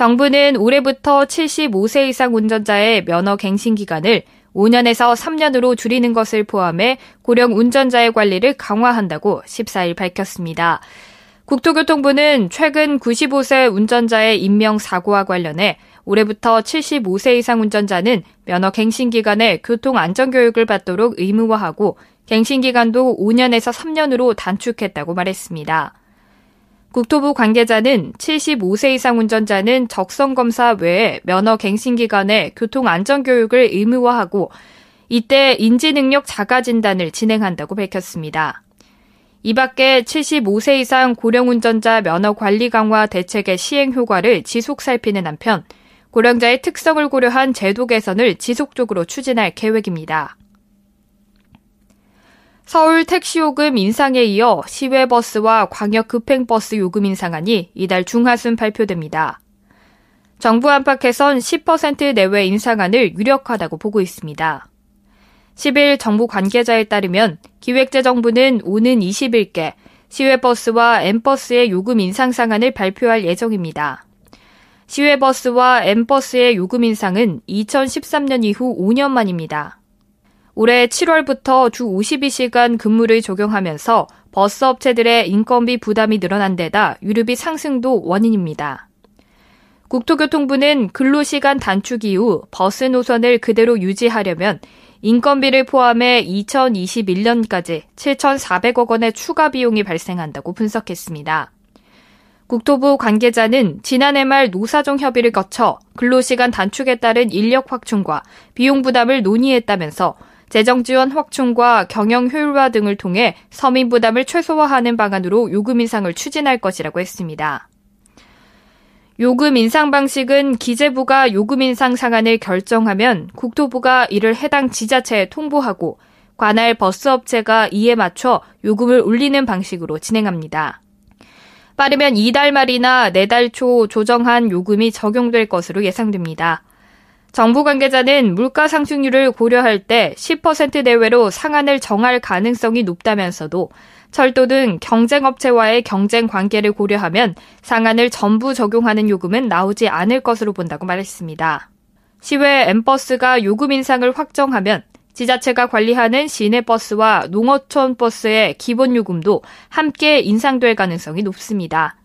정부는 올해부터 75세 이상 운전자의 면허 갱신 기간을 5년에서 3년으로 줄이는 것을 포함해 고령 운전자의 관리를 강화한다고 14일 밝혔습니다. 국토교통부는 최근 95세 운전자의 인명 사고와 관련해 올해부터 75세 이상 운전자는 면허 갱신 기간에 교통 안전 교육을 받도록 의무화하고 갱신 기간도 5년에서 3년으로 단축했다고 말했습니다. 국토부 관계자는 75세 이상 운전자는 적성 검사 외에 면허 갱신 기간에 교통 안전 교육을 의무화하고 이때 인지 능력 자가 진단을 진행한다고 밝혔습니다. 이 밖에 75세 이상 고령 운전자 면허 관리 강화 대책의 시행 효과를 지속 살피는 한편 고령자의 특성을 고려한 제도 개선을 지속적으로 추진할 계획입니다. 서울 택시 요금 인상에 이어 시외버스와 광역급행버스 요금 인상안이 이달 중하순 발표됩니다. 정부 안팎에선 10% 내외 인상안을 유력하다고 보고 있습니다. 10일 정부 관계자에 따르면 기획재정부는 오는 20일께 시외버스와 엠버스의 요금 인상 상안을 발표할 예정입니다. 시외버스와 엠버스의 요금 인상은 2013년 이후 5년 만입니다. 올해 7월부터 주 52시간 근무를 적용하면서 버스 업체들의 인건비 부담이 늘어난 데다 유류비 상승도 원인입니다. 국토교통부는 근로시간 단축 이후 버스 노선을 그대로 유지하려면 인건비를 포함해 2021년까지 7,400억 원의 추가 비용이 발생한다고 분석했습니다. 국토부 관계자는 지난해 말 노사정 협의를 거쳐 근로시간 단축에 따른 인력 확충과 비용 부담을 논의했다면서 재정 지원 확충과 경영 효율화 등을 통해 서민 부담을 최소화하는 방안으로 요금 인상을 추진할 것이라고 했습니다. 요금 인상 방식은 기재부가 요금 인상 상한을 결정하면 국토부가 이를 해당 지자체에 통보하고 관할 버스업체가 이에 맞춰 요금을 올리는 방식으로 진행합니다. 빠르면 이달 말이나 내달 초 조정한 요금이 적용될 것으로 예상됩니다. 정부 관계자는 물가 상승률을 고려할 때 10% 내외로 상한을 정할 가능성이 높다면서도 철도 등 경쟁업체와의 경쟁 관계를 고려하면 상한을 전부 적용하는 요금은 나오지 않을 것으로 본다고 말했습니다. 시외 엠버스가 요금 인상을 확정하면 지자체가 관리하는 시내 버스와 농어촌 버스의 기본 요금도 함께 인상될 가능성이 높습니다.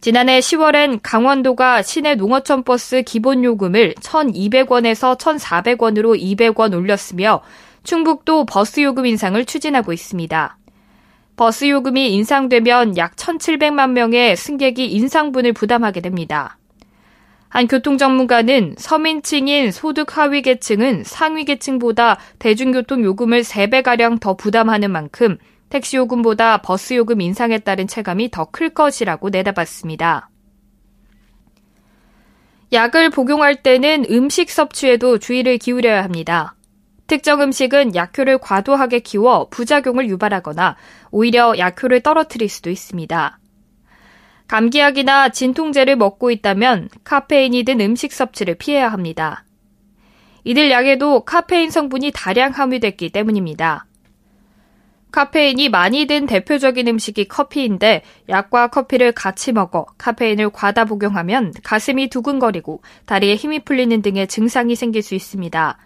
지난해 10월엔 강원도가 시내 농어촌 버스 기본 요금을 1,200원에서 1,400원으로 200원 올렸으며 충북도 버스 요금 인상을 추진하고 있습니다. 버스 요금이 인상되면 약 1,700만 명의 승객이 인상분을 부담하게 됩니다. 한 교통 전문가는 서민층인 소득 하위 계층은 상위 계층보다 대중교통 요금을 3배가량 더 부담하는 만큼 택시 요금보다 버스 요금 인상에 따른 체감이 더 클 것이라고 내다봤습니다. 약을 복용할 때는 음식 섭취에도 주의를 기울여야 합니다. 특정 음식은 약효를 과도하게 키워 부작용을 유발하거나 오히려 약효를 떨어뜨릴 수도 있습니다. 감기약이나 진통제를 먹고 있다면 카페인이 든 음식 섭취를 피해야 합니다. 이들 약에도 카페인 성분이 다량 함유됐기 때문입니다. 카페인이 많이 든 대표적인 음식이 커피인데 약과 커피를 같이 먹어 카페인을 과다 복용하면 가슴이 두근거리고 다리에 힘이 풀리는 등의 증상이 생길 수 있습니다.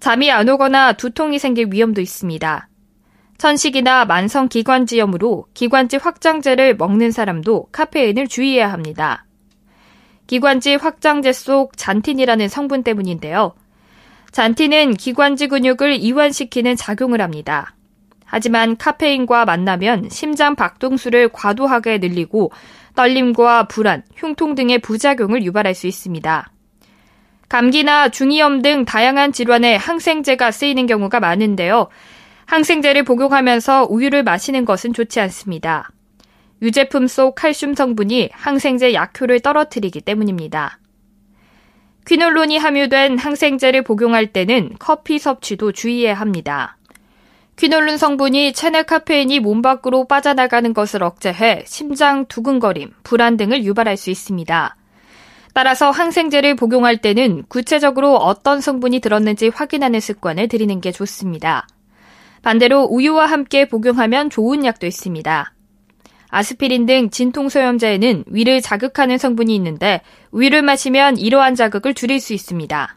잠이 안 오거나 두통이 생길 위험도 있습니다. 천식이나 만성 기관지염으로 기관지 확장제를 먹는 사람도 카페인을 주의해야 합니다. 기관지 확장제 속 잔틴이라는 성분 때문인데요. 잔틴은 기관지 근육을 이완시키는 작용을 합니다. 하지만 카페인과 만나면 심장 박동수를 과도하게 늘리고 떨림과 불안, 흉통 등의 부작용을 유발할 수 있습니다. 감기나 중이염 등 다양한 질환에 항생제가 쓰이는 경우가 많은데요. 항생제를 복용하면서 우유를 마시는 것은 좋지 않습니다. 유제품 속 칼슘 성분이 항생제 약효를 떨어뜨리기 때문입니다. 퀴놀론이 함유된 항생제를 복용할 때는 커피 섭취도 주의해야 합니다. 퀴놀론 성분이 체내 카페인이 몸 밖으로 빠져나가는 것을 억제해 심장 두근거림, 불안 등을 유발할 수 있습니다. 따라서 항생제를 복용할 때는 구체적으로 어떤 성분이 들었는지 확인하는 습관을 들이는 게 좋습니다. 반대로 우유와 함께 복용하면 좋은 약도 있습니다. 아스피린 등 진통소염제에는 위를 자극하는 성분이 있는데 위를 마시면 이러한 자극을 줄일 수 있습니다.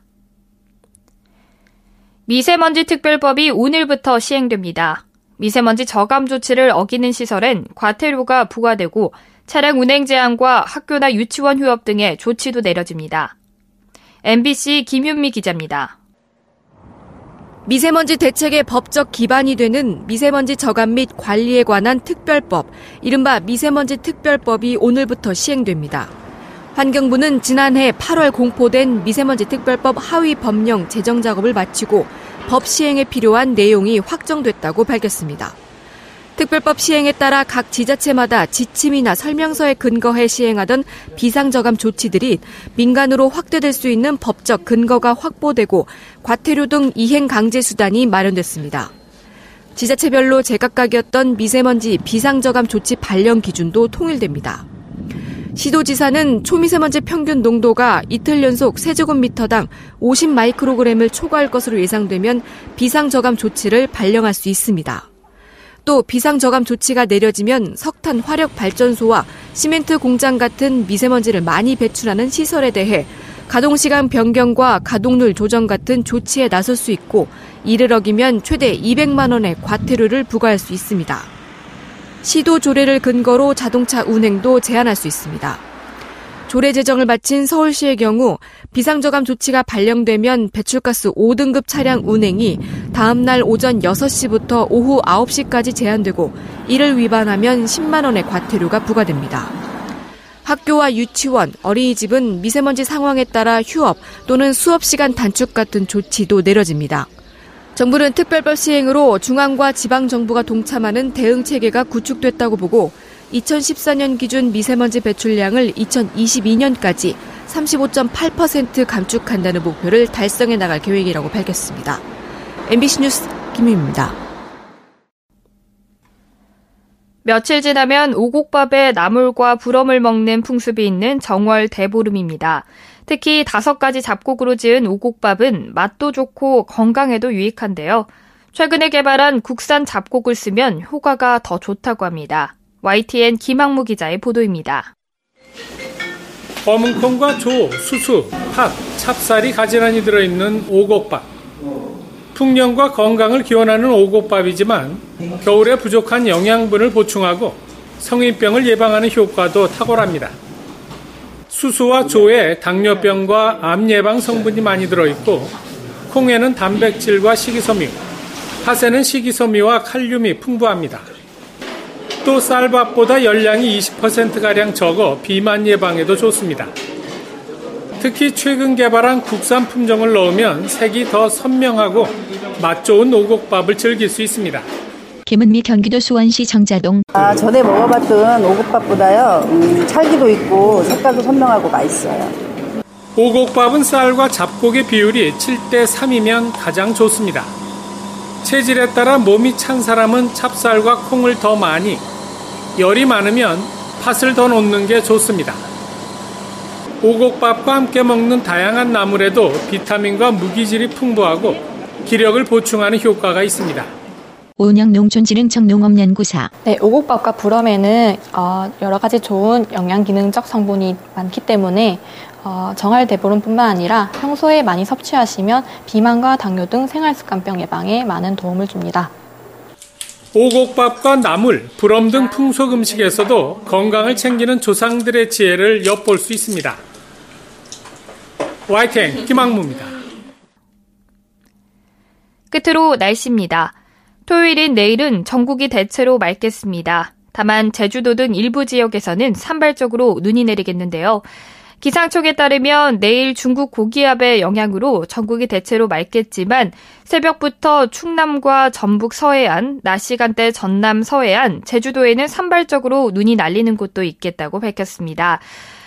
미세먼지 특별법이 오늘부터 시행됩니다. 미세먼지 저감 조치를 어기는 시설엔 과태료가 부과되고 차량 운행 제한과 학교나 유치원 휴업 등의 조치도 내려집니다. MBC 김윤미 기자입니다. 미세먼지 대책의 법적 기반이 되는 미세먼지 저감 및 관리에 관한 특별법, 이른바 미세먼지 특별법이 오늘부터 시행됩니다. 환경부는 지난해 8월 공포된 미세먼지 특별법 하위 법령 제정 작업을 마치고 법 시행에 필요한 내용이 확정됐다고 밝혔습니다. 특별법 시행에 따라 각 지자체마다 지침이나 설명서에 근거해 시행하던 비상저감 조치들이 민간으로 확대될 수 있는 법적 근거가 확보되고 과태료 등 이행 강제 수단이 마련됐습니다. 지자체별로 제각각이었던 미세먼지 비상저감 조치 발령 기준도 통일됩니다. 시도지사는 초미세먼지 평균 농도가 이틀 연속 세제곱미터당 50 마이크로그램을 초과할 것으로 예상되면 비상저감 조치를 발령할 수 있습니다. 또 비상저감 조치가 내려지면 석탄 화력 발전소와 시멘트 공장 같은 미세먼지를 많이 배출하는 시설에 대해 가동시간 변경과 가동률 조정 같은 조치에 나설 수 있고 이를 어기면 최대 200만 원의 과태료를 부과할 수 있습니다. 시도 조례를 근거로 자동차 운행도 제한할 수 있습니다. 조례 제정을 마친 서울시의 경우 비상저감 조치가 발령되면 배출가스 5등급 차량 운행이 다음 날 오전 6시부터 오후 9시까지 제한되고 이를 위반하면 10만 원의 과태료가 부과됩니다. 학교와 유치원, 어린이집은 미세먼지 상황에 따라 휴업 또는 수업 시간 단축 같은 조치도 내려집니다. 정부는 특별법 시행으로 중앙과 지방 정부가 동참하는 대응 체계가 구축됐다고 보고 2014년 기준 미세먼지 배출량을 2022년까지 35.8% 감축한다는 목표를 달성해 나갈 계획이라고 밝혔습니다. MBC 뉴스 김유입니다. 며칠 지나면 오곡밥에 나물과 부럼을 먹는 풍습이 있는 정월 대보름입니다. 특히 다섯 가지 잡곡으로 지은 오곡밥은 맛도 좋고 건강에도 유익한데요. 최근에 개발한 국산 잡곡을 쓰면 효과가 더 좋다고 합니다. YTN 김학무 기자의 보도입니다. 검은 콩과 조, 수수, 팥, 찹쌀이 가지런히 들어있는 오곡밥. 풍년과 건강을 기원하는 오곡밥이지만 겨울에 부족한 영양분을 보충하고 성인병을 예방하는 효과도 탁월합니다. 수수와 조에 당뇨병과 암 예방 성분이 많이 들어있고 콩에는 단백질과 식이섬유, 팥에는 식이섬유와 칼륨이 풍부합니다. 또 쌀밥보다 열량이 20%가량 적어 비만 예방에도 좋습니다. 특히 최근 개발한 국산 품종을 넣으면 색이 더 선명하고 맛 좋은 오곡밥을 즐길 수 있습니다. 김은미 경기도 수원시 정자동. 아, 전에 먹어봤던 오곡밥보다요, 음, 찰기도 있고 색깔도 선명하고 맛있어요. 오곡밥은 쌀과 잡곡의 비율이 7대 3이면 가장 좋습니다. 체질에 따라 몸이 찬 사람은 찹쌀과 콩을 더 많이, 열이 많으면 팥을 더 넣는 게 좋습니다. 오곡밥과 함께 먹는 다양한 나물에도 비타민과 무기질이 풍부하고 기력을 보충하는 효과가 있습니다. 오은영 농촌진흥청 농업연구사. 네, 오곡밥과 부럼에는 어, 여러 가지 좋은 영양기능적 성분이 많기 때문에 어, 정할 대보름뿐만 아니라 평소에 많이 섭취하시면 비만과 당뇨 등 생활습관병 예방에 많은 도움을 줍니다. 오곡밥과 나물, 부럼 등 풍속 음식에서도 건강을 챙기는 조상들의 지혜를 엿볼 수 있습니다. YTN 김학무입니다. 끝으로 날씨입니다. 토요일인 내일은 전국이 대체로 맑겠습니다. 다만 제주도 등 일부 지역에서는 산발적으로 눈이 내리겠는데요. 기상청에 따르면 내일 중국 고기압의 영향으로 전국이 대체로 맑겠지만 새벽부터 충남과 전북 서해안, 낮 시간대 전남 서해안, 제주도에는 산발적으로 눈이 날리는 곳도 있겠다고 밝혔습니다.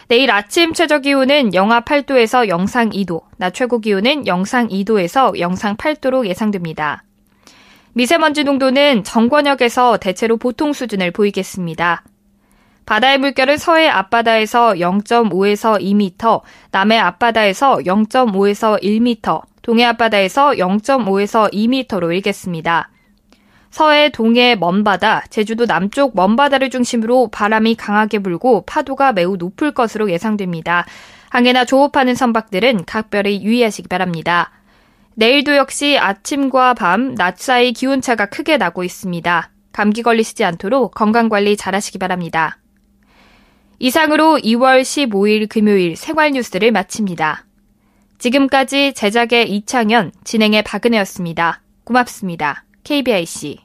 내일 아침 최저 기온은 영하 8도에서 영상 2도, 낮 최고 기온은 영상 2도에서 영상 8도로 예상됩니다. 미세먼지 농도는 정권역에서 대체로 보통 수준을 보이겠습니다. 바다의 물결은 서해 앞바다에서 0.5에서 2m, 남해 앞바다에서 0.5에서 1m, 동해 앞바다에서 0.5에서 2m로 일겠습니다. 서해, 동해, 먼바다, 제주도 남쪽 먼바다를 중심으로 바람이 강하게 불고 파도가 매우 높을 것으로 예상됩니다. 항해나 조업하는 선박들은 각별히 유의하시기 바랍니다. 내일도 역시 아침과 밤, 낮 사이 기온차가 크게 나고 있습니다. 감기 걸리시지 않도록 건강관리 잘 하시기 바랍니다. 이상으로 2월 15일 금요일 생활 뉴스를 마칩니다. 지금까지 제작의 이창현, 진행의 박은혜였습니다. 고맙습니다. KBIC